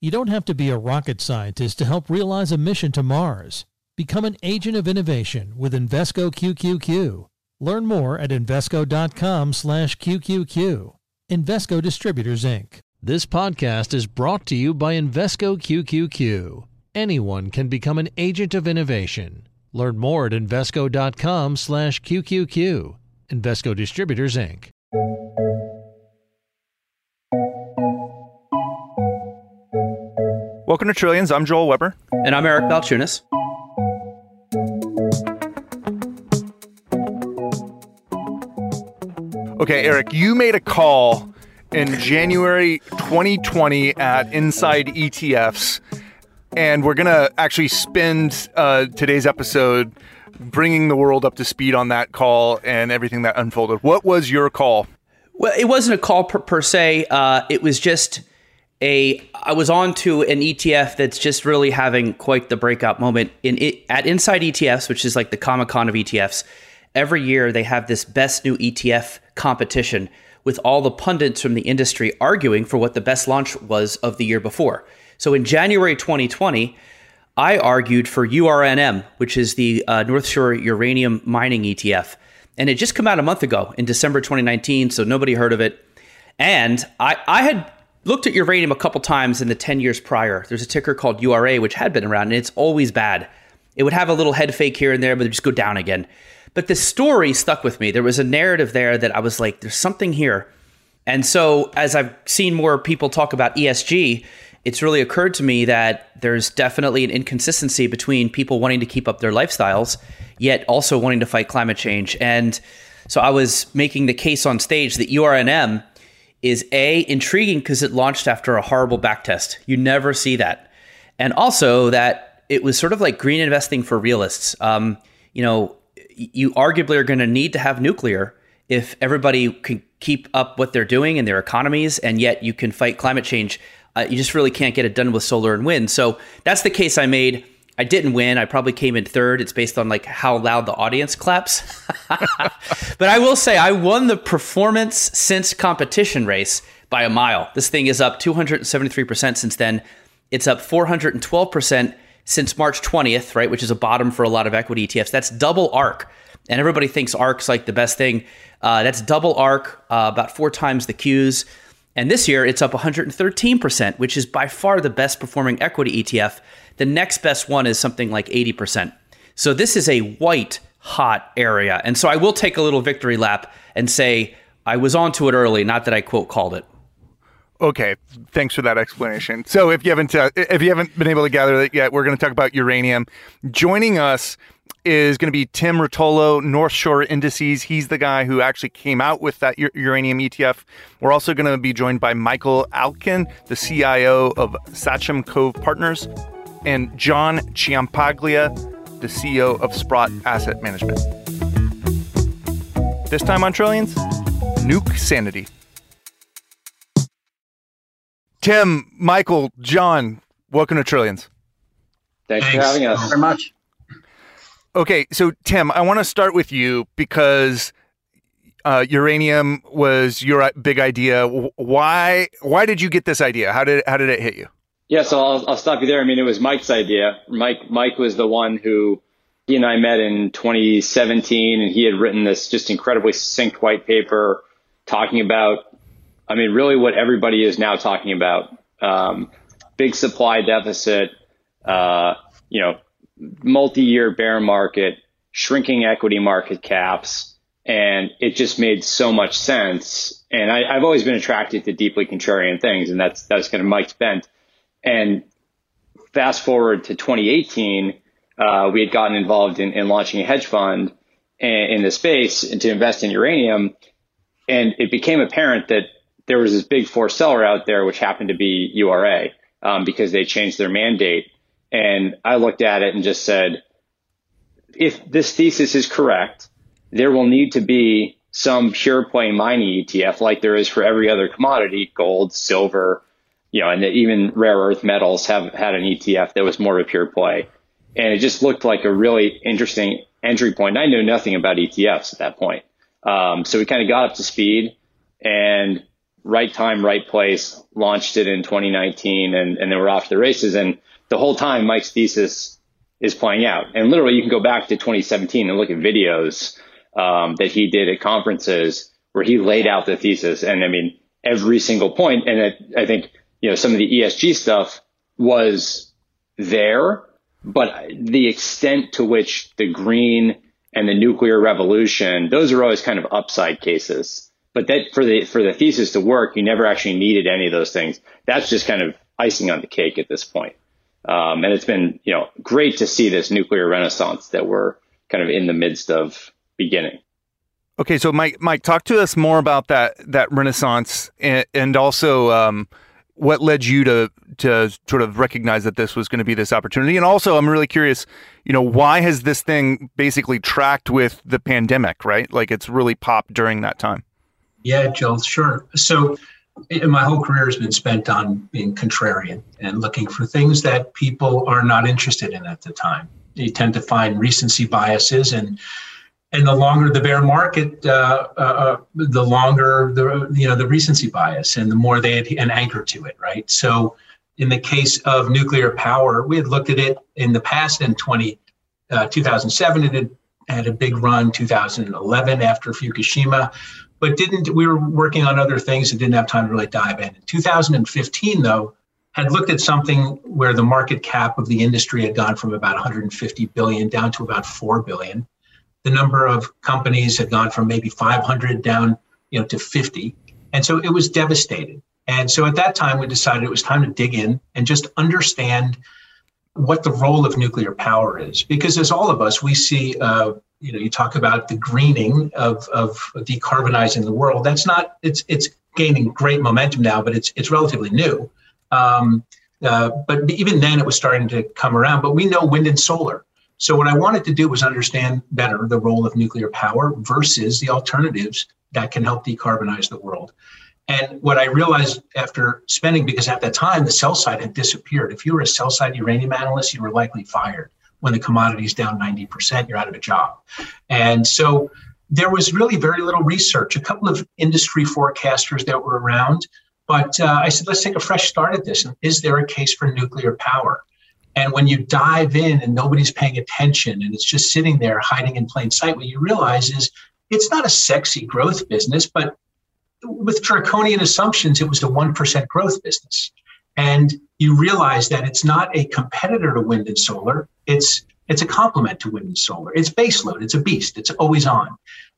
You don't have to be a rocket scientist to help realize a mission to Mars. Become an agent of innovation with Invesco QQQ. Learn more at Invesco.com slash QQQ. Invesco Distributors, Inc. This podcast is brought to you by Invesco QQQ. Anyone can become an agent of innovation. Learn more at Invesco.com slash QQQ. Invesco Distributors, Inc. Welcome to Trillions. I'm Joel Weber. And I'm Eric Balchunas. Okay, Eric, you made a call in January 2020 at Inside ETFs, and we're going to actually spend uh, today's episode bringing the world up to speed on that call and everything that unfolded. What was your call? Well, it wasn't a call per, per se. Uh, it was just a. I was on to an ETF that's just really having quite the breakout moment in it, at Inside ETFs, which is like the Comic Con of ETFs. Every year they have this best new ETF competition with all the pundits from the industry arguing for what the best launch was of the year before. So in January 2020, I argued for URNM, which is the uh, North Shore Uranium Mining ETF. And it just came out a month ago in December 2019, so nobody heard of it. And I, I had looked at uranium a couple times in the 10 years prior. There's a ticker called URA, which had been around, and it's always bad. It would have a little head fake here and there, but it just go down again. But the story stuck with me. There was a narrative there that I was like, there's something here. And so as I've seen more people talk about ESG, it's really occurred to me that there's definitely an inconsistency between people wanting to keep up their lifestyles, yet also wanting to fight climate change. And so I was making the case on stage that URNM is A, intriguing because it launched after a horrible backtest. You never see that. And also that it was sort of like green investing for realists. Um, you know, you arguably are going to need to have nuclear if everybody can keep up what they're doing in their economies, and yet you can fight climate change. Uh, you just really can't get it done with solar and wind. So that's the case I made. I didn't win. I probably came in third. It's based on like how loud the audience claps. but I will say I won the performance since competition race by a mile. This thing is up 273% since then. It's up 412% since March 20th, right, which is a bottom for a lot of equity ETFs. That's double ARK. And everybody thinks ARK's like the best thing. Uh, that's double ARK, uh, about four times the Qs. And this year it's up 113%, which is by far the best performing equity ETF. The next best one is something like 80%. So this is a white hot area. And so I will take a little victory lap and say I was onto it early, not that I quote called it. Okay, thanks for that explanation. So if you haven't uh, if you haven't been able to gather that yet, we're going to talk about uranium. Joining us is going to be Tim Rotolo, North Shore Indices. He's the guy who actually came out with that uranium ETF. We're also going to be joined by Michael Alkin, the CIO of Sachem Cove Partners, and John Ciampaglia, the CEO of Sprott Asset Management. This time on Trillions, Nukesanity. Tim, Michael, John, welcome to Trillions. Thanks, Thanks. for having us. very much. Okay, so Tim, I want to start with you because uh, uranium was your big idea. Why? Why did you get this idea? How did how did it hit you? Yeah, so I'll, I'll stop you there. I mean, it was Mike's idea. Mike Mike was the one who he and I met in 2017, and he had written this just incredibly succinct white paper talking about, I mean, really what everybody is now talking about: um, big supply deficit, uh, you know, multi-year bear market, shrinking equity market caps, and it just made so much sense. And I, have always been attracted to deeply contrarian things, and that's that's kind of Mike's bent. And fast forward to 2018, uh, we had gotten involved in, in launching a hedge fund in, in the space to invest in uranium, and it became apparent that there was this big four seller out there, which happened to be URA, um, because they changed their mandate. And I looked at it and just said, if this thesis is correct, there will need to be some pure play mining ETF like there is for every other commodity, gold, silver, you know, and even rare earth metals have had an ETF that was more of a pure play. And it just looked like a really interesting entry point. I knew nothing about ETFs at that point. Um, so we kind of got up to speed and right time, right place, launched it in 2019 and, and then we're off to the races. And the whole time Mike's thesis is playing out. And literally you can go back to 2017 and look at videos um, that he did at conferences where he laid out the thesis. And I mean, every single point. And it, I think, you know, some of the ESG stuff was there, but the extent to which the green and the nuclear revolution, those are always kind of upside cases. But that for the for the thesis to work, you never actually needed any of those things. That's just kind of icing on the cake at this point. Um, and it's been you know great to see this nuclear renaissance that we're kind of in the midst of beginning. Okay, so Mike, Mike, talk to us more about that that renaissance, and, and also um, what led you to to sort of recognize that this was going to be this opportunity, and also I'm really curious, you know, why has this thing basically tracked with the pandemic, right? Like it's really popped during that time. Yeah, Joel, sure. So my whole career has been spent on being contrarian and looking for things that people are not interested in at the time. You tend to find recency biases and and the longer the bear market, uh, uh, uh, the longer the you know the recency bias, and the more they had an anchor to it, right? So, in the case of nuclear power, we had looked at it in the past in 20, uh, 2007. It had had a big run 2011 after Fukushima but didn't we were working on other things and didn't have time to really dive in. In 2015, though, had looked at something where the market cap of the industry had gone from about 150 billion down to about 4 billion. The number of companies had gone from maybe 500 down, you know, to 50, and so it was devastated. And so at that time, we decided it was time to dig in and just understand what the role of nuclear power is, because as all of us, we see uh, you know you talk about the greening of of decarbonizing the world. That's not it's it's gaining great momentum now but it's it's relatively new. Um, uh, but even then it was starting to come around. But we know wind and solar so what i wanted to do was understand better the role of nuclear power versus the alternatives that can help decarbonize the world and what i realized after spending because at that time the sell side had disappeared if you were a sell side uranium analyst you were likely fired when the commodity is down 90%, you're out of a job. And so there was really very little research, a couple of industry forecasters that were around. But uh, I said, let's take a fresh start at this. And is there a case for nuclear power? And when you dive in and nobody's paying attention and it's just sitting there hiding in plain sight, what you realize is it's not a sexy growth business, but with draconian assumptions, it was a 1% growth business. And you realize that it's not a competitor to wind and solar. It's it's a complement to wind and solar. It's baseload. It's a beast. It's always on.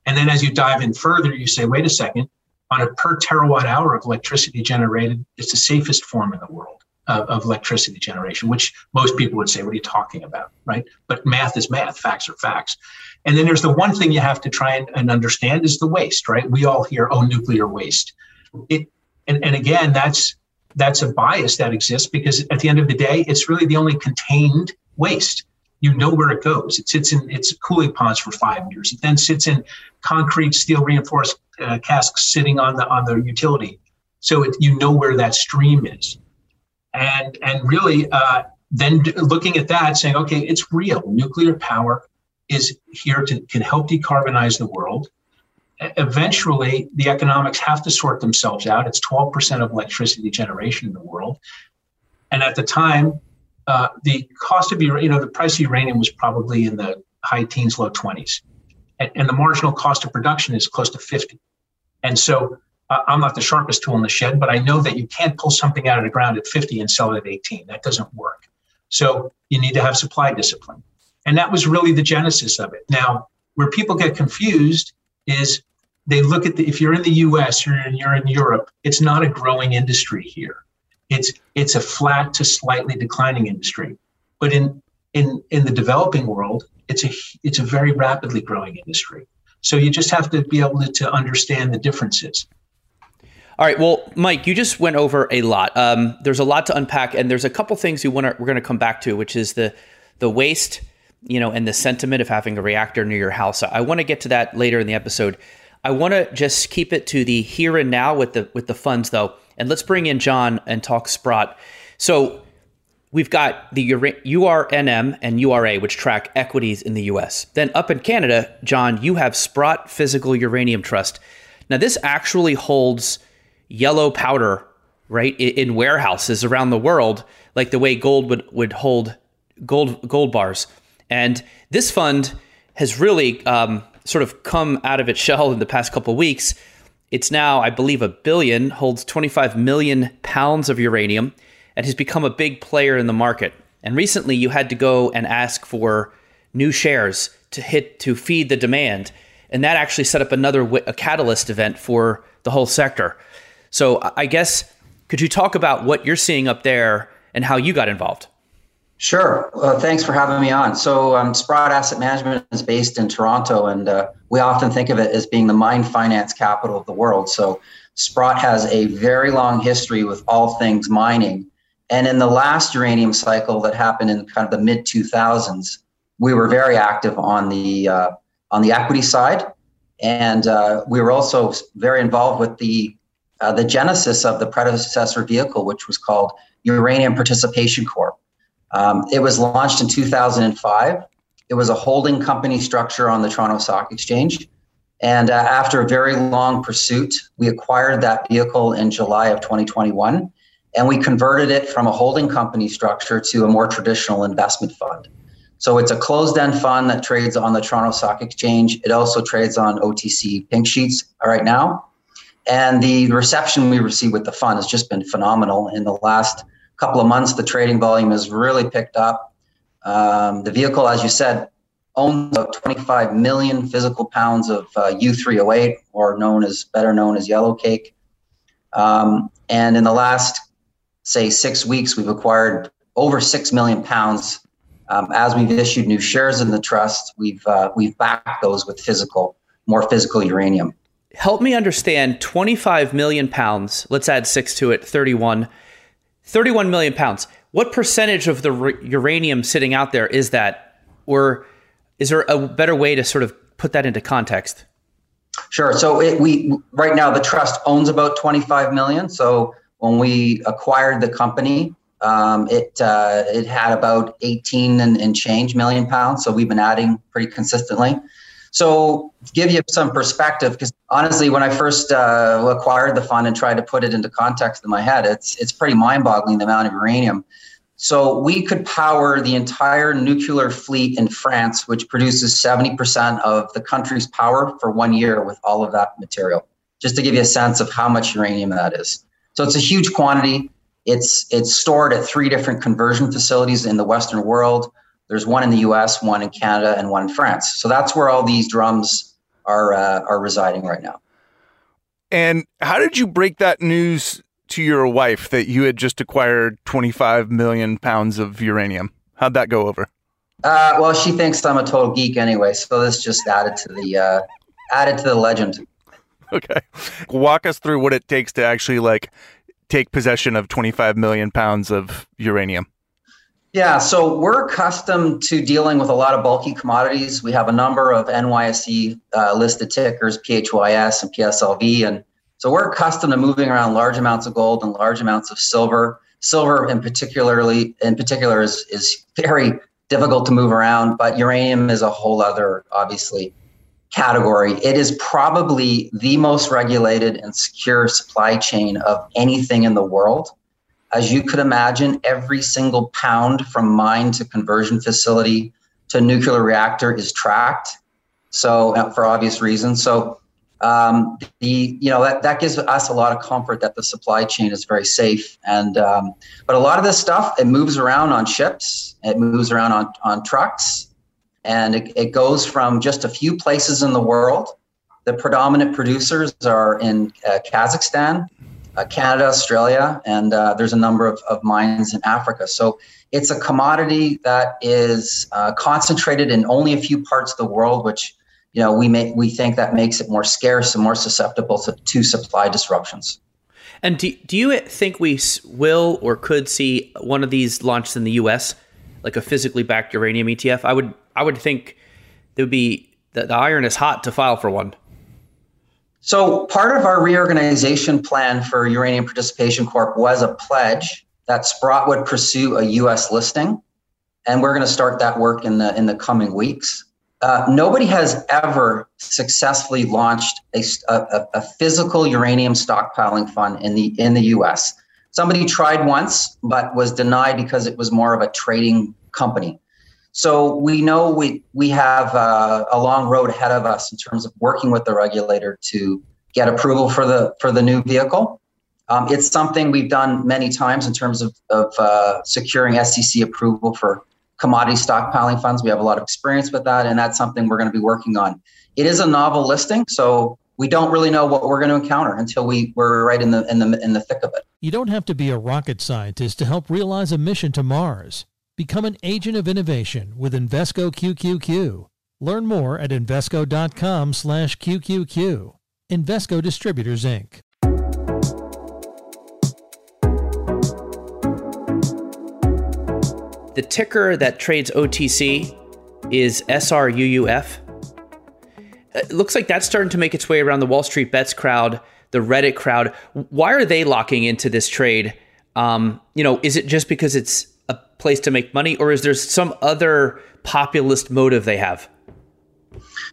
And then as you dive in further you say wait a second on a per terawatt hour of electricity generated it's the safest form in the world of, of electricity generation which most people would say what are you talking about right but math is math facts are facts and then there's the one thing you have to try and, and understand is the waste right we all hear oh nuclear waste it and, and again that's that's a bias that exists because at the end of the day, it's really the only contained waste. You know where it goes. It sits in its cooling ponds for five years. It then sits in concrete, steel reinforced uh, casks sitting on the on the utility. So it, you know where that stream is, and and really uh, then looking at that, saying, okay, it's real. Nuclear power is here to can help decarbonize the world eventually the economics have to sort themselves out. It's 12% of electricity generation in the world. And at the time, uh, the cost of you know the price of uranium was probably in the high teens, low 20s, and, and the marginal cost of production is close to 50. And so I'm not the sharpest tool in the shed, but I know that you can't pull something out of the ground at 50 and sell it at 18. That doesn't work. So you need to have supply discipline, and that was really the genesis of it. Now, where people get confused is they look at the, if you're in the US or you're in Europe, it's not a growing industry here. It's it's a flat to slightly declining industry. But in in in the developing world, it's a it's a very rapidly growing industry. So you just have to be able to, to understand the differences. All right. Well, Mike, you just went over a lot. Um, there's a lot to unpack, and there's a couple things we want to we're going to come back to, which is the the waste, you know, and the sentiment of having a reactor near your house. I want to get to that later in the episode. I want to just keep it to the here and now with the with the funds though, and let's bring in John and talk Sprott. So we've got the URNM and URA, which track equities in the U.S. Then up in Canada, John, you have Sprott Physical Uranium Trust. Now this actually holds yellow powder, right, in, warehouses around the world, like the way gold would, would hold gold gold bars. And this fund has really um, sort of come out of its shell in the past couple weeks. It's now, I believe, a billion, holds 25 million pounds of uranium, and has become a big player in the market. And recently, you had to go and ask for new shares to hit to feed the demand, and that actually set up another a catalyst event for the whole sector. So, I guess could you talk about what you're seeing up there and how you got involved? Sure. Well, thanks for having me on. So, um, Sprott Asset Management is based in Toronto, and uh, we often think of it as being the mine finance capital of the world. So, Sprott has a very long history with all things mining. And in the last uranium cycle that happened in kind of the mid 2000s, we were very active on the uh, on the equity side, and uh, we were also very involved with the uh, the genesis of the predecessor vehicle, which was called Uranium Participation Corp. Um, it was launched in 2005. It was a holding company structure on the Toronto Stock Exchange. And uh, after a very long pursuit, we acquired that vehicle in July of 2021. And we converted it from a holding company structure to a more traditional investment fund. So it's a closed end fund that trades on the Toronto Stock Exchange. It also trades on OTC pink sheets right now. And the reception we receive with the fund has just been phenomenal. In the last couple of months, the trading volume has really picked up. Um, the vehicle, as you said, owns about 25 million physical pounds of uh, U3O8, or known as better known as yellow cake. Um, and in the last, say, six weeks, we've acquired over six million pounds. Um, as we've issued new shares in the trust, we've uh, we've backed those with physical, more physical uranium. Help me understand 25 million pounds. Let's add six to it, 31 31 million pounds. What percentage of the uranium sitting out there is that? Or is there a better way to sort of put that into context? Sure. So it, we right now the trust owns about 25 million. So when we acquired the company, um, it uh, it had about 18 and, and change million pounds. So we've been adding pretty consistently. So, give you some perspective, because honestly, when I first uh, acquired the fund and tried to put it into context in my head, it's it's pretty mind-boggling the amount of uranium. So we could power the entire nuclear fleet in France, which produces 70% of the country's power for one year with all of that material. Just to give you a sense of how much uranium that is. So it's a huge quantity. It's it's stored at three different conversion facilities in the Western world. There's one in the U.S., one in Canada, and one in France. So that's where all these drums are uh, are residing right now. And how did you break that news to your wife that you had just acquired 25 million pounds of uranium? How'd that go over? Uh, well, she thinks I'm a total geek anyway, so this just added to the uh, added to the legend. Okay, walk us through what it takes to actually like take possession of 25 million pounds of uranium. Yeah, so we're accustomed to dealing with a lot of bulky commodities. We have a number of NYSE uh, listed tickers, PHYS and PSLV, and so we're accustomed to moving around large amounts of gold and large amounts of silver. Silver, in particularly, in particular, is is very difficult to move around, but uranium is a whole other, obviously, category. It is probably the most regulated and secure supply chain of anything in the world. As you could imagine, every single pound from mine to conversion facility to nuclear reactor is tracked. So, uh, for obvious reasons. So, um, the you know that that gives us a lot of comfort that the supply chain is very safe. And um, but a lot of this stuff it moves around on ships, it moves around on on trucks, and it, it goes from just a few places in the world. The predominant producers are in uh, Kazakhstan, uh, Canada, Australia, and uh, there's a number of, of mines in Africa. So it's a commodity that is uh, concentrated in only a few parts of the world, which you know we may we think that makes it more scarce and more susceptible to, to supply disruptions. And do, do you think we will or could see one of these launched in the U.S., like a physically backed uranium ETF? I would I would think there would be the, the iron is hot to file for one. So, part of our reorganization plan for Uranium Participation Corp was a pledge that Sprott would pursue a U.S. listing, and we're going to start that work in the in the coming weeks. uh, nobody has ever successfully launched a, a, a, physical uranium stockpiling fund in the in the U.S. Somebody tried once, but was denied because it was more of a trading company. So we know we we have uh, a long road ahead of us in terms of working with the regulator to get approval for the for the new vehicle. Um, it's something we've done many times in terms of, of uh, securing SEC approval for commodity stockpiling funds. We have a lot of experience with that, and that's something we're going to be working on. It is a novel listing, so we don't really know what we're going to encounter until we we're right in the in the in the thick of it. You don't have to be a rocket scientist to help realize a mission to Mars. Become an agent of innovation with Invesco QQQ. Learn more at invesco.com/qqq. Invesco Distributors Inc. The ticker that trades OTC is SRUUF. It looks like that's starting to make its way around the Wall Street Bets crowd, the Reddit crowd. Why are they locking into this trade? Um, you know, is it just because it's place to make money, or is there some other populist motive they have?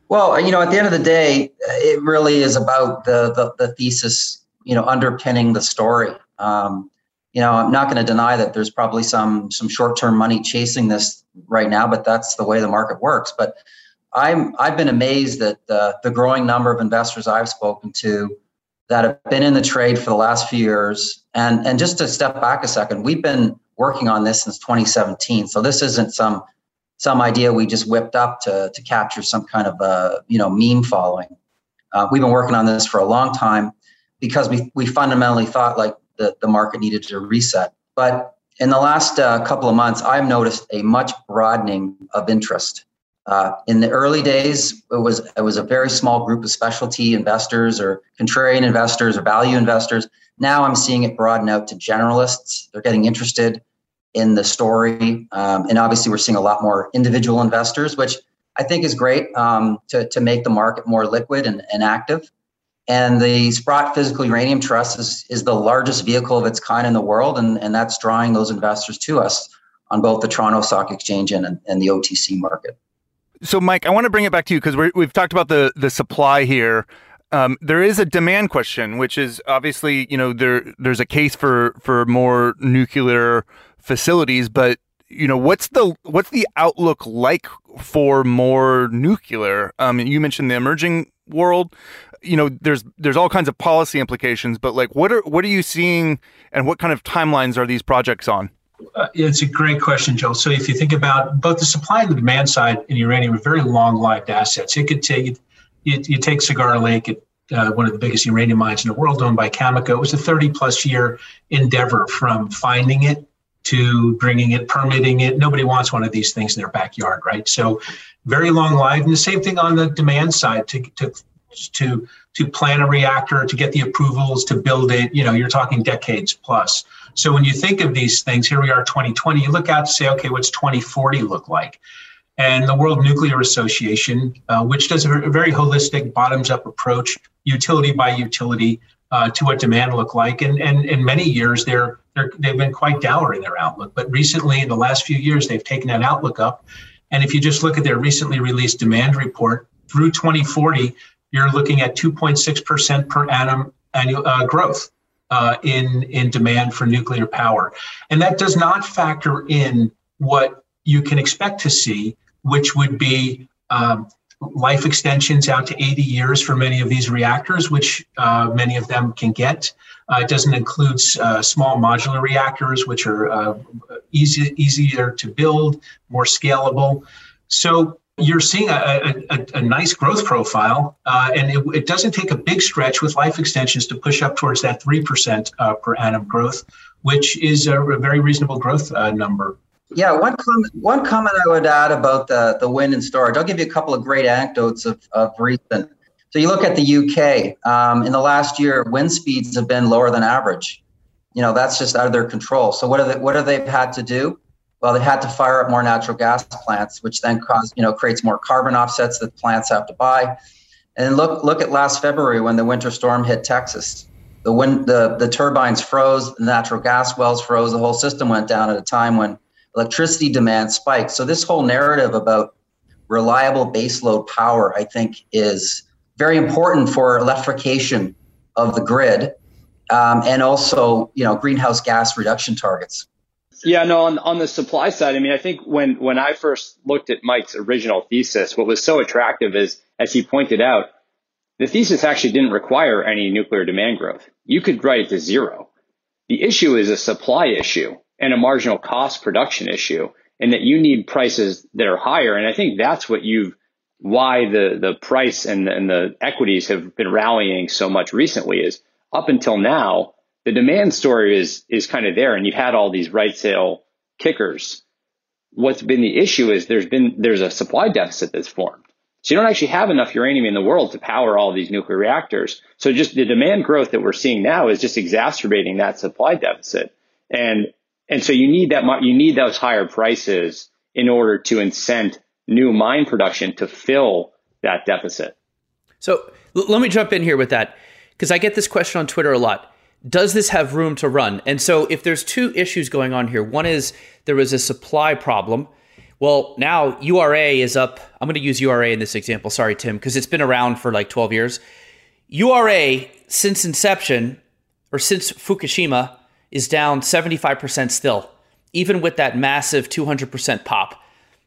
Well, you know, at the end of the day, it really is about the the, the thesis, you know, underpinning the story. Um, you know, I'm not going to deny that there's probably some some short-term money chasing this right now, but that's the way the market works. But I'm I've been amazed at the, the growing number of investors I've spoken to that have been in the trade for the last few years. And and just to step back a second, we've been working on this since 2017. So this isn't some some idea we just whipped up to to capture some kind of a you know meme following. Uh, we've been working on this for a long time because we we fundamentally thought like the, the market needed to reset. But in the last uh, couple of months, I've noticed a much broadening of interest. Uh, in the early days, it was it was a very small group of specialty investors or contrarian investors or value investors. Now I'm seeing it broaden out to generalists. They're getting interested in the story, um, and obviously we're seeing a lot more individual investors, which I think is great um, to to make the market more liquid and, and active. And the Sprott Physical Uranium Trust is, is the largest vehicle of its kind in the world, and, and that's drawing those investors to us on both the Toronto Stock Exchange and, and the OTC market. So, Mike, I want to bring it back to you because we've talked about the the supply here. Um, there is a demand question, which is obviously, you know, there there's a case for for more nuclear facilities, but you know, what's the what's the outlook like for more nuclear? Um, you mentioned the emerging world. You know there's there's all kinds of policy implications but like what are what are you seeing and what kind of timelines are these projects on? Uh, it's a great question joe so if you think about both the supply and the demand side in uranium are very long lived assets. It could take you, you take Cigar Lake it, uh, one of the biggest uranium mines in the world owned by Cameco. It was a 30 plus year endeavor from finding it to bringing it, permitting it. Nobody wants one of these things in their backyard, right? So, very long life. And the same thing on the demand side to, to to to plan a reactor, to get the approvals, to build it. You know, you're talking decades plus. So when you think of these things, here we are, 2020. You look out to say, okay, what's 2040 look like? And the World Nuclear Association, uh, which does a very holistic, bottoms-up approach, utility by utility, uh, to what demand look like. And, and in many years, they're, they're, they've been quite dour in their outlook. But recently, in the last few years, they've taken that outlook up. And if you just look at their recently released demand report through 2040, you're looking at 2.6% per annum annual uh, growth uh, in in demand for nuclear power, and that does not factor in what you can expect to see, which would be um, life extensions out to 80 years for many of these reactors, which uh, many of them can get. Uh, it doesn't include uh, small modular reactors, which are uh, easy, easier to build, more scalable. So you're seeing a, a, a nice growth profile, uh, and it, it, doesn't take a big stretch with life extensions to push up towards that 3% uh, per annum growth, which is a, a very reasonable growth uh, number. Yeah, one comment, one comment I would add about the, the wind and storage. I'll give you a couple of great anecdotes of, of recent. So you look at the UK, um, in the last year, wind speeds have been lower than average. You know, that's just out of their control. So what are they, what have they had to do? well, they've had to fire up more natural gas plants, which then cause, you know, creates more carbon offsets that plants have to buy. And look, look at last February when the winter storm hit Texas. The wind, the, the turbines froze, the natural gas wells froze, the whole system went down at a time when electricity demand spiked. So this whole narrative about reliable baseload power, I think, is very important for electrification of the grid um, and also, you know, greenhouse gas reduction targets. Yeah, no, on, on the supply side, I mean, I think when, when I first looked at Mike's original thesis, what was so attractive is, as he pointed out, the thesis actually didn't require any nuclear demand growth. You could write it to zero. The issue is a supply issue and a marginal cost production issue, and that you need prices that are higher. And I think that's what you've, why the, the price and the, and the equities have been rallying so much recently is up until now, the demand story is is kind of there, and you've had all these right sale kickers. What's been the issue is there's been there's a supply deficit that's formed. So you don't actually have enough uranium in the world to power all these nuclear reactors. So just the demand growth that we're seeing now is just exacerbating that supply deficit. And and so you need that you need those higher prices in order to incent new mine production to fill that deficit. So l- let me jump in here with that because I get this question on Twitter a lot does this have room to run? And so if there's two issues going on here, one is there was a supply problem. Well, now URA is up. I'm going to use URA in this example. Sorry, Tim, because it's been around for like 12 years. URA, since inception or since Fukushima, is down 75% still, even with that massive 200% pop.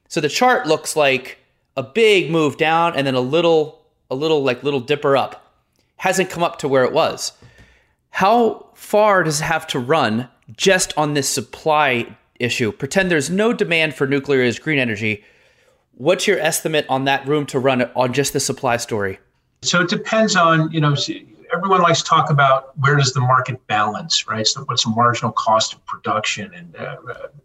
So the chart looks like a big move down and then a little, a little like little dipper up. Hasn't come up to where it was. How far does it have to run just on this supply issue? Pretend there's no demand for nuclear as green energy. What's your estimate on that room to run on just the supply story? So it depends on, you know, everyone likes to talk about where does the market balance, right? So what's the marginal cost of production? And, uh,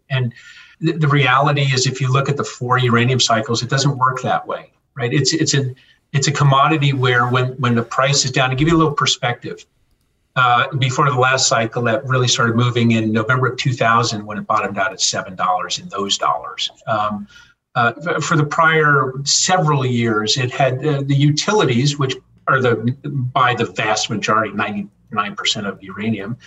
and the, the reality is if you look at the four uranium cycles, it doesn't work that way, right? It's, it's, a, it's a commodity where when, when the price is down, to give you a little perspective, uh, before the last cycle that really started moving in November of 2000 when it bottomed out at $7 in those dollars. Um, uh, for the prior several years, it had uh, the utilities, which are the by the vast majority, 99% of uranium.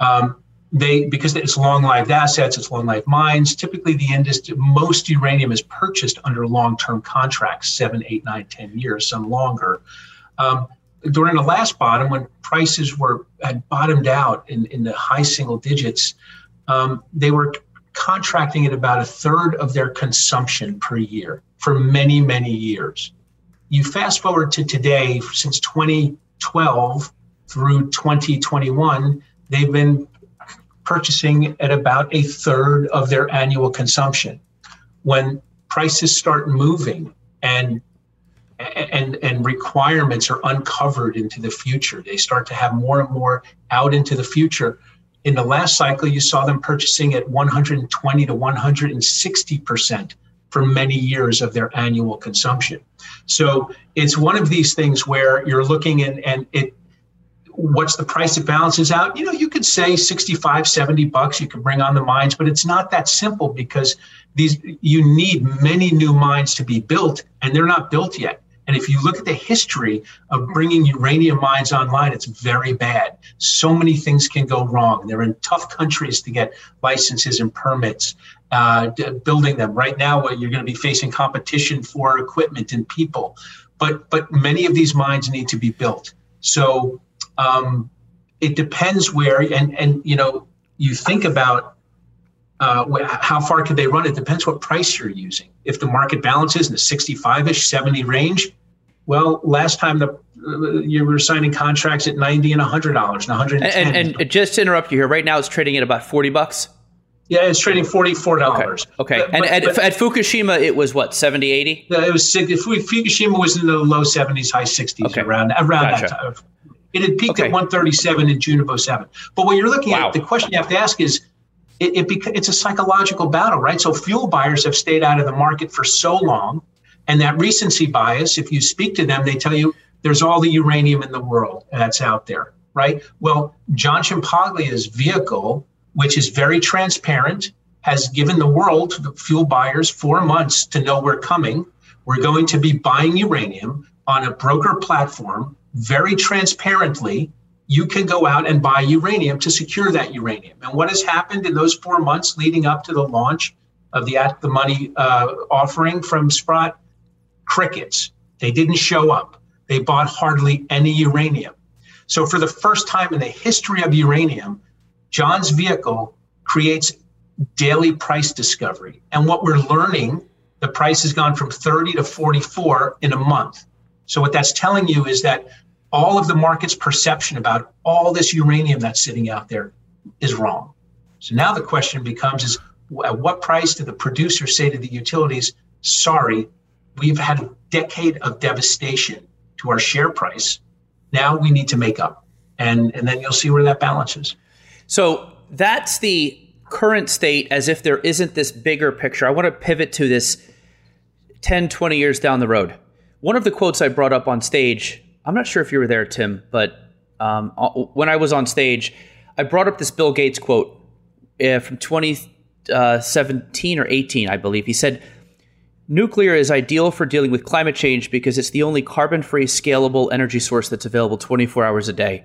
Um, they because it's long-lived assets, it's long-lived mines. Typically, the industry, most uranium is purchased under long-term contracts, seven, eight, nine, ten years, some longer. Um, during the last bottom, when prices were had bottomed out in, in the high single digits, um, they were contracting at about a third of their consumption per year for many, many years. You fast forward to today, since 2012 through 2021, they've been purchasing at about a third of their annual consumption. When prices start moving and and, and requirements are uncovered into the future. They start to have more and more out into the future. In the last cycle, you saw them purchasing at 120 to 160 percent for many years of their annual consumption. So it's one of these things where you're looking and, and it what's the price it balances out you know you could say 65 70 bucks you could bring on the mines but it's not that simple because these you need many new mines to be built and they're not built yet and if you look at the history of bringing uranium mines online, it's very bad. So many things can go wrong. They're in tough countries to get licenses and permits. Uh, building them right now, you're going to be facing competition for equipment and people. But but many of these mines need to be built. So um, it depends where and and you know you think about uh, how far could they run? It depends what price you're using. If the market balance is in the 65-ish, 70 range, well, last time the uh, you were signing contracts at 90 and 100 dollars and 110. And, and, and, just to interrupt you here, right now it's trading at about 40 bucks. Yeah, it's trading 44 dollars. Okay. okay. But, and at, but, at, Fukushima, it was what 70, 80. It was Fukushima was in the low 70s, high 60s, okay. around around gotcha. that time. It had peaked okay. at 137 in June of 07. But what you're looking wow. at, the question you have to ask is it, it it's a psychological battle, right? So fuel buyers have stayed out of the market for so long, and that recency bias. If you speak to them, they tell you there's all the uranium in the world that's out there, right? Well, John Ciampaglia's vehicle, which is very transparent, has given the world, the fuel buyers, four months to know we're coming. We're going to be buying uranium on a broker platform very transparently you can go out and buy uranium to secure that uranium. And what has happened in those four months leading up to the launch of the at the money uh, offering from Sprott? crickets. They didn't show up. They bought hardly any uranium. So, for the first time in the history of uranium, John's vehicle creates daily price discovery. And what we're learning, the price has gone from 30 to 44 in a month. So, what that's telling you is that all of the market's perception about all this uranium that's sitting out there is wrong. So now the question becomes is at what price do the producers say to the utilities, sorry, we've had a decade of devastation to our share price. Now we need to make up. And, and then you'll see where that balances. So that's the current state as if there isn't this bigger picture. I want to pivot to this 10, 20 years down the road. One of the quotes I brought up on stage, I'm not sure if you were there, Tim, but um, uh, when I was on stage, I brought up this Bill Gates quote uh, from 2017 or 18, I believe. He said, Nuclear is ideal for dealing with climate change because it's the only carbon free, scalable energy source that's available 24 hours a day.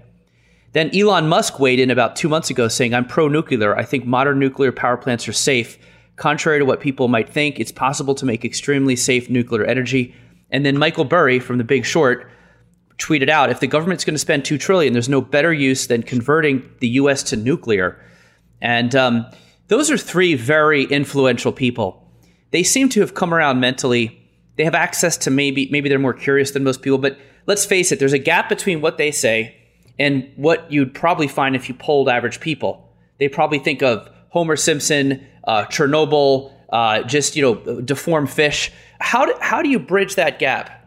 Then Elon Musk weighed in about two months ago saying, I'm pro nuclear. I think modern nuclear power plants are safe. Contrary to what people might think, it's possible to make extremely safe nuclear energy. And then Michael Burry from The Big Short tweeted out if the government's going to spend 2 trillion there's no better use than converting the US to nuclear and um, those are three very influential people. They seem to have come around mentally. They have access to maybe maybe they're more curious than most people, but let's face it, there's a gap between what they say and what you'd probably find if you polled average people. They probably think of Homer Simpson, uh, Chernobyl, uh, just you know deformed fish. How do, how do you bridge that gap?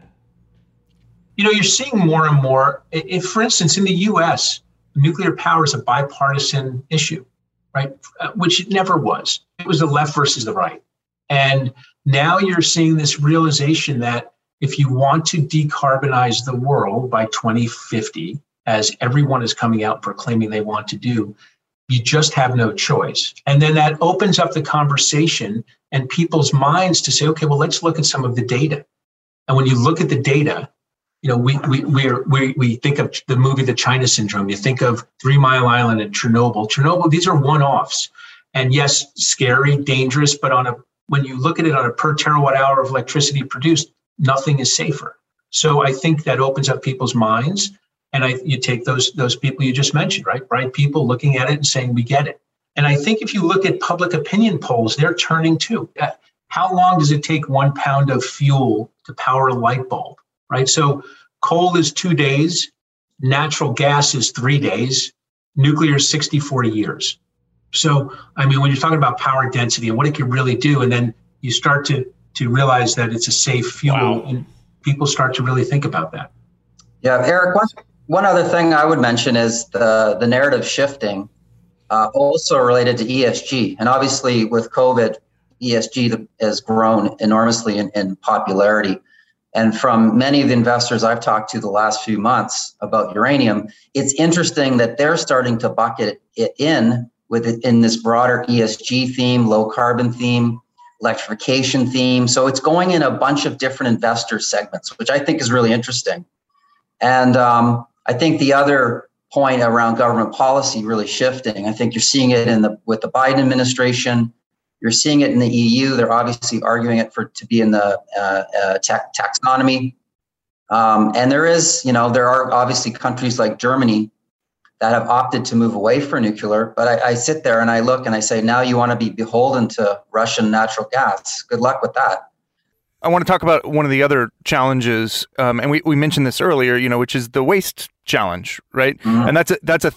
You know, you're seeing more and more. If, for instance, in the U.S., nuclear power is a bipartisan issue right? Uh, which it never was. It was the left versus the right. And now you're seeing this realization that if you want to decarbonize the world by 2050, as everyone is coming out proclaiming they want to do, you just have no choice. And then that opens up the conversation and people's minds to say, okay, well, let's look at some of the data. And when you look at the data, you know, we we we we we think of the movie The China Syndrome. You think of Three Mile Island and Chernobyl. Chernobyl, these are one-offs, and yes, scary, dangerous. But on a when you look at it on a per terawatt hour of electricity produced, nothing is safer. So I think that opens up people's minds, and I you take those those people you just mentioned, right? Bright people looking at it and saying we get it. And I think if you look at public opinion polls, they're turning too. How long does it take one pound of fuel to power a light bulb? Right? So coal is two days, natural gas is three days, nuclear is 60, 40 years. So, I mean, when you're talking about power density and what it can really do, and then you start to to realize that it's a safe fuel, wow. and people start to really think about that. Yeah, Eric. One, one other thing I would mention is the the narrative shifting, uh, also related to ESG, and obviously with COVID, ESG has grown enormously in, in popularity. And from many of the investors I've talked to the last few months about uranium, it's interesting that they're starting to bucket it in with it in this broader ESG theme, low carbon theme, electrification theme. So it's going in a bunch of different investor segments, which I think is really interesting. And um, I think the other point around government policy really shifting. I think you're seeing it in the with the Biden administration you're seeing it in the EU. They're obviously arguing it for to be in the uh, uh, taxonomy. Um, and there is, you know, there are obviously countries like Germany that have opted to move away from nuclear. But I, I sit there and I look and I say, now you want to be beholden to Russian natural gas. Good luck with that. I want to talk about one of the other challenges, um, and we, we mentioned this earlier, you know, which is the waste challenge, right? Mm-hmm. And that's a, that's a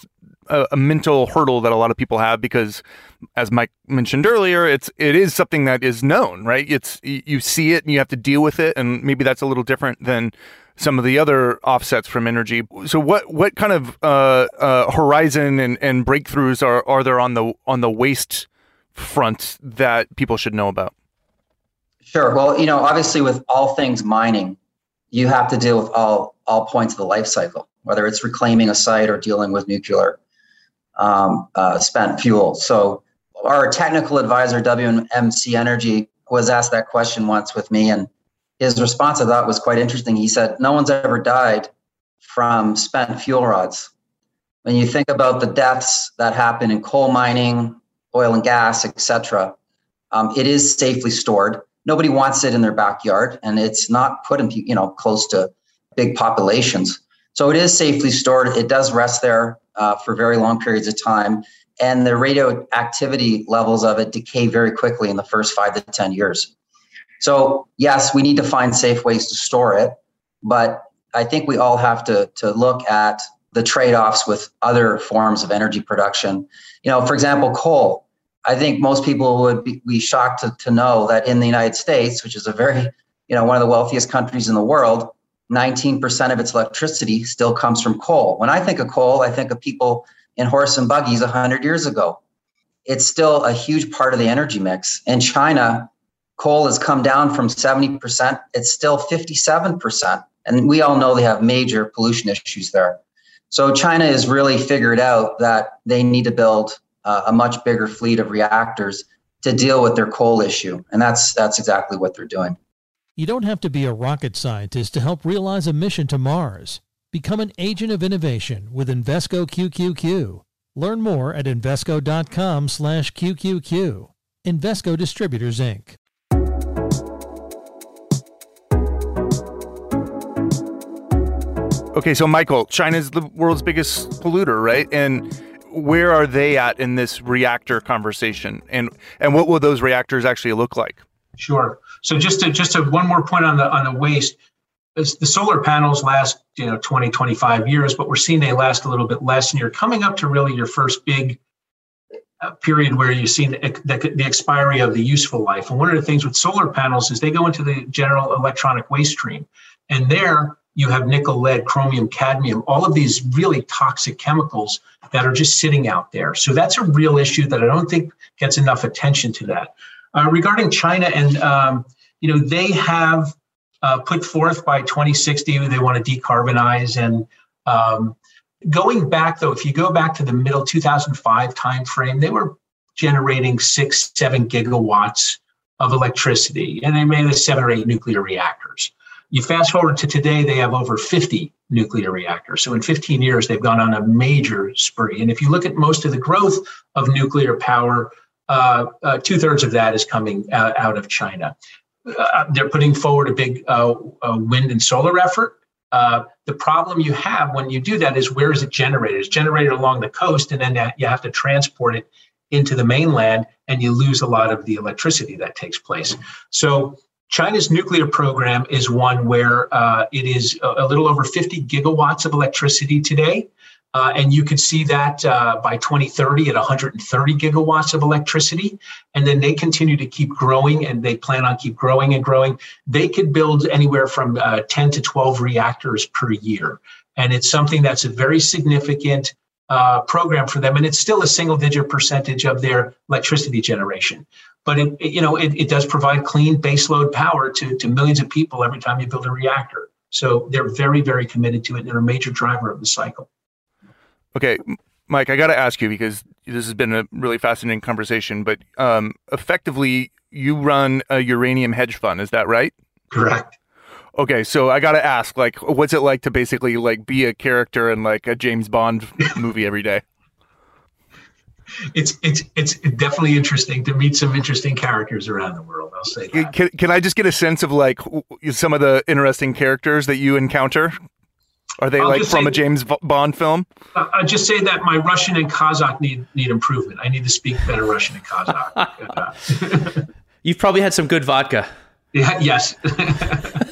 a, a, mental hurdle that a lot of people have because, as Mike mentioned earlier, it's it is something that is known, right? It's you see it and you have to deal with it, and maybe that's a little different than some of the other offsets from energy. So, what what kind of uh, uh, horizon and, and breakthroughs are are there on the on the waste front that people should know about? Sure. Well, you know, obviously, with all things mining, you have to deal with all all points of the life cycle, whether it's reclaiming a site or dealing with nuclear um, uh, spent fuel. So our technical advisor, WMC Energy, was asked that question once with me, and his response I thought was quite interesting. He said, "No one's ever died from spent fuel rods. When you think about the deaths that happen in coal mining, oil and gas, etc., um, it is safely stored. nobody wants it in their backyard, and it's not put in you know close to big populations. So it is safely stored. It does rest there uh, for very long periods of time, and the radioactivity levels of it decay very quickly in the first five to ten years. So yes, we need to find safe ways to store it, but I think we all have to to look at the trade-offs with other forms of energy production. You know, for example, coal. I think most people would be, be shocked to, to know that in the United States, which is a very, you know, one of the wealthiest countries in the world, 19% of its electricity still comes from coal. When I think of coal, I think of people in horse and buggies 100 years ago. It's still a huge part of the energy mix. In China, coal has come down from 70%, it's still 57%. And we all know they have major pollution issues there. So China has really figured out that they need to build uh, a much bigger fleet of reactors to deal with their coal issue. And that's that's exactly what they're doing. You don't have to be a rocket scientist to help realize a mission to Mars. Become an agent of innovation with Invesco QQQ. Learn more at Invesco.com/QQQ. Invesco Distributors Inc. Okay, so Michael, China's the world's biggest polluter, right? And where are they at in this reactor conversation? And and what will those reactors actually look like? Sure. So just to just to one more point on the on the waste, the solar panels last you know 20 25 years, but we're seeing they last a little bit less, and you're coming up to really your first big uh, period where you see the, the, the expiry of the useful life. And one of the things with solar panels is they go into the general electronic waste stream, and there you have nickel, lead, chromium, cadmium, all of these really toxic chemicals that are just sitting out there. So that's a real issue that I don't think gets enough attention to that. Uh, regarding China, and um, you know, they have uh, put forth by 2060 they want to decarbonize. And um, going back though, if you go back to the middle 2005 timeframe, they were generating six, seven gigawatts of electricity, and they made seven or eight nuclear reactors. You fast forward to today, they have over 50 nuclear reactors. So in 15 years, they've gone on a major spree. And if you look at most of the growth of nuclear power, uh, uh, two thirds of that is coming out, out of China. Uh, they're putting forward a big uh, wind and solar effort. Uh, the problem you have when you do that is where is it generated? It's generated along the coast, and then you have to transport it into the mainland, and you lose a lot of the electricity that takes place. So China's nuclear program is one where uh, it is a, a, little over 50 gigawatts of electricity today. Uh, and you could see that uh, by 2030 at 130 gigawatts of electricity. And then they continue to keep growing and they plan on keep growing and growing. They could build anywhere from uh, 10 to 12 reactors per year. And it's something that's a very significant uh, program for them. And it's still a single digit percentage of their electricity generation but it, it, you know it, it does provide clean baseload power to, to millions of people every time you build a reactor so they're very very committed to it and they're a major driver of the cycle okay mike i got to ask you because this has been a really fascinating conversation but um, effectively you run a uranium hedge fund is that right correct okay so i got to ask like what's it like to basically like be a character in like a james bond movie every day it's it's it's definitely interesting to meet some interesting characters around the world. I'll say that. Can, can I just get a sense of like some of the interesting characters that you encounter? Are they I'll like from a James Bond film? I'll just say that my Russian and Kazakh need need improvement. I need to speak better Russian and Kazakh. You've probably had some good vodka. Yeah, yes.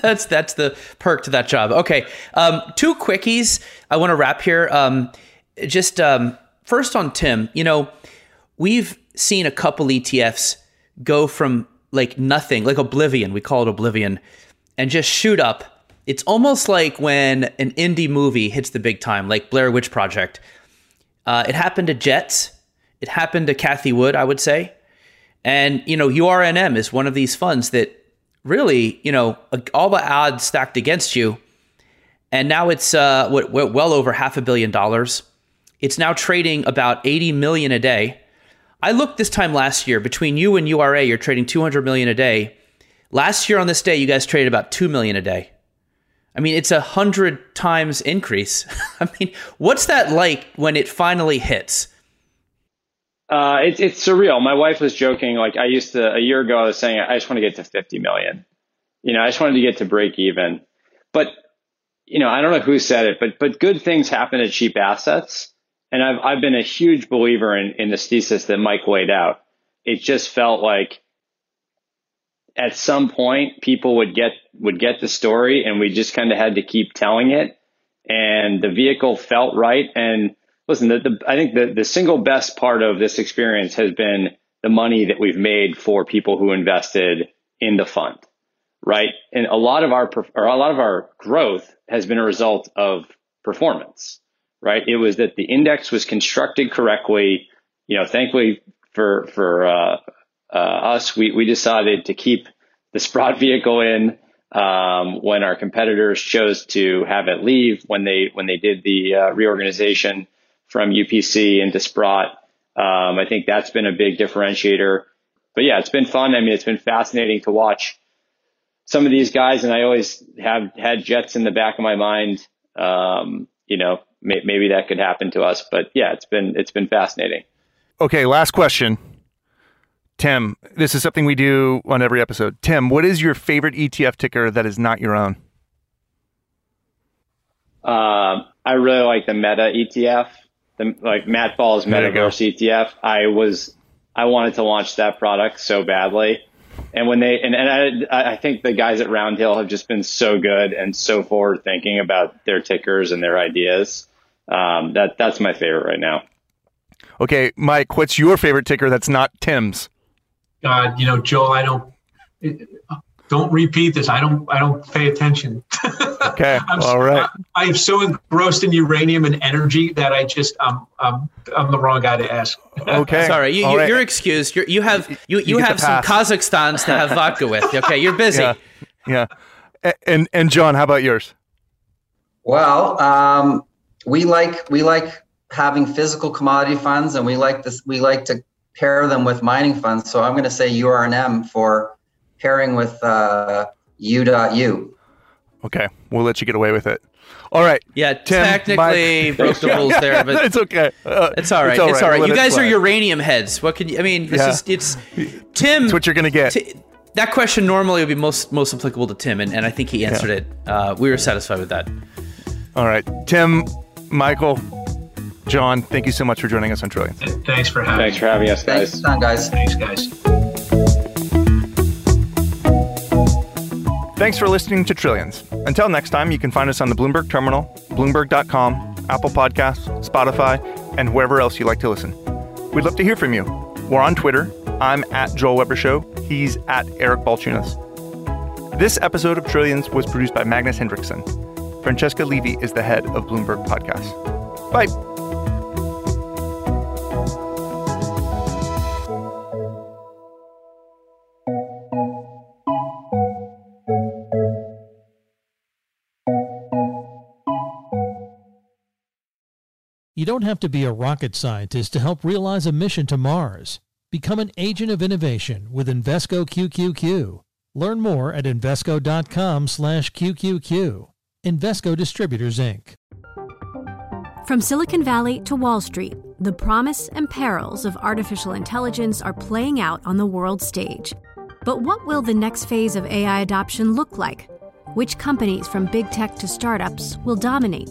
that's that's the perk to that job. Okay, um, two quickies. I want to wrap here. Um, just um, first on Tim, you know, we've seen a couple ETFs go from like nothing, like Oblivion, we call it Oblivion, and just shoot up. It's almost like when an indie movie hits the big time, like Blair Witch Project. Uh, it happened to Jets. It happened to Cathie Wood, I would say. And, you know, URNM is one of these funds that really, you know, all the odds stacked against you. And now it's uh, well over half a billion dollars. It's now trading about 80 million a day. I looked this time last year between you and URA, you're trading 200 million a day. Last year on this day, you guys traded about 2 million a day. I mean, it's a hundred times increase. I mean, what's that like when it finally hits? Uh, it's it's surreal. My wife was joking. Like I used to a year ago, I was saying I just want to get to 50 million. You know, I just wanted to get to break even. But you know, I don't know who said it, but but good things happen at cheap assets. And I've I've been a huge believer in in this thesis that Mike laid out. It just felt like at some point people would get would get the story and we just kind of had to keep telling it. And the vehicle felt right. And listen the, the, i think the, the single best part of this experience has been the money that we've made for people who invested in the fund right? And a lot of our or a lot of our growth has been a result of performance right? It was that the index was constructed correctly. You know thankfully for for uh, uh, us, we, we decided to keep the Sprott vehicle in um, when our competitors chose to have it leave when they when they did the uh, reorganization from UPC into Sprott. Um, I think that's been a big differentiator. But yeah, it's been fun. I mean, it's been fascinating to watch some of these guys, and I always have had Jets in the back of my mind. Um, you know, may, maybe that could happen to us. But yeah, it's been it's been fascinating. Okay, last question. Tim, this is something we do on every episode. Tim, what is your favorite ETF ticker that is not your own? Uh, I really like the Meta ETF, the like Matt Ball's Metaverse ETF. I was I wanted to launch that product so badly, and when they and, and I I think the guys at Roundhill have just been so good and so forward thinking about their tickers and their ideas. Um, that that's my favorite right now. Okay, Mike, what's your favorite ticker that's not Tim's? God, you know, Joel, I don't don't repeat this. I don't I don't pay attention. Okay, I'm, all right. I, I, am so engrossed in uranium and energy that I just um, um I'm the wrong guy to ask. Okay, sorry, you, you, right. you're excused. You're, you have you you, you have some Kazakhstans to have vodka with. Okay, you're busy. Yeah. yeah. And and John, how about yours? Well, um, we like we like having physical commodity funds, and we like this. We like to pair them with mining funds. So I'm going to say URNM for pairing with uh, U.U. Okay, we'll let you get away with it. All right. Yeah, Tim, technically my... broke the rules there, but it's okay. Uh, it's all right. It's all right. It's all right. You guys are uranium heads. What can you? I mean, this yeah. is it's Tim. That's what you're gonna get. T- that question normally would be most most applicable to Tim, and, and I think he answered yeah. it. Uh, we were satisfied with that. All right, Tim, Michael, John, thank you so much for joining us on Trillions. Thanks for having Thanks for having us, guys. Thanks, guys. Thanks, guys. Thanks for listening to Trillions. Until next time, you can find us on the Bloomberg Terminal, Bloomberg.com, Apple Podcasts, Spotify, and wherever else you like to listen. We'd love to hear from you. We're on Twitter. I'm at Joel Weber Show. He's at Eric Balchunas. This episode of Trillions was produced by Magnus Henriksson. Francesca Levy is the head of Bloomberg Podcasts. Bye. You don't have to be a rocket scientist to help realize a mission to Mars. Become an agent of innovation with Invesco QQQ. Learn more at Invesco.com/QQQ. Invesco Distributors Inc. From Silicon Valley to Wall Street, the promise and perils of artificial intelligence are playing out on the world stage. But what will the next phase of AI adoption look like? Which companies, from big tech to startups, will dominate?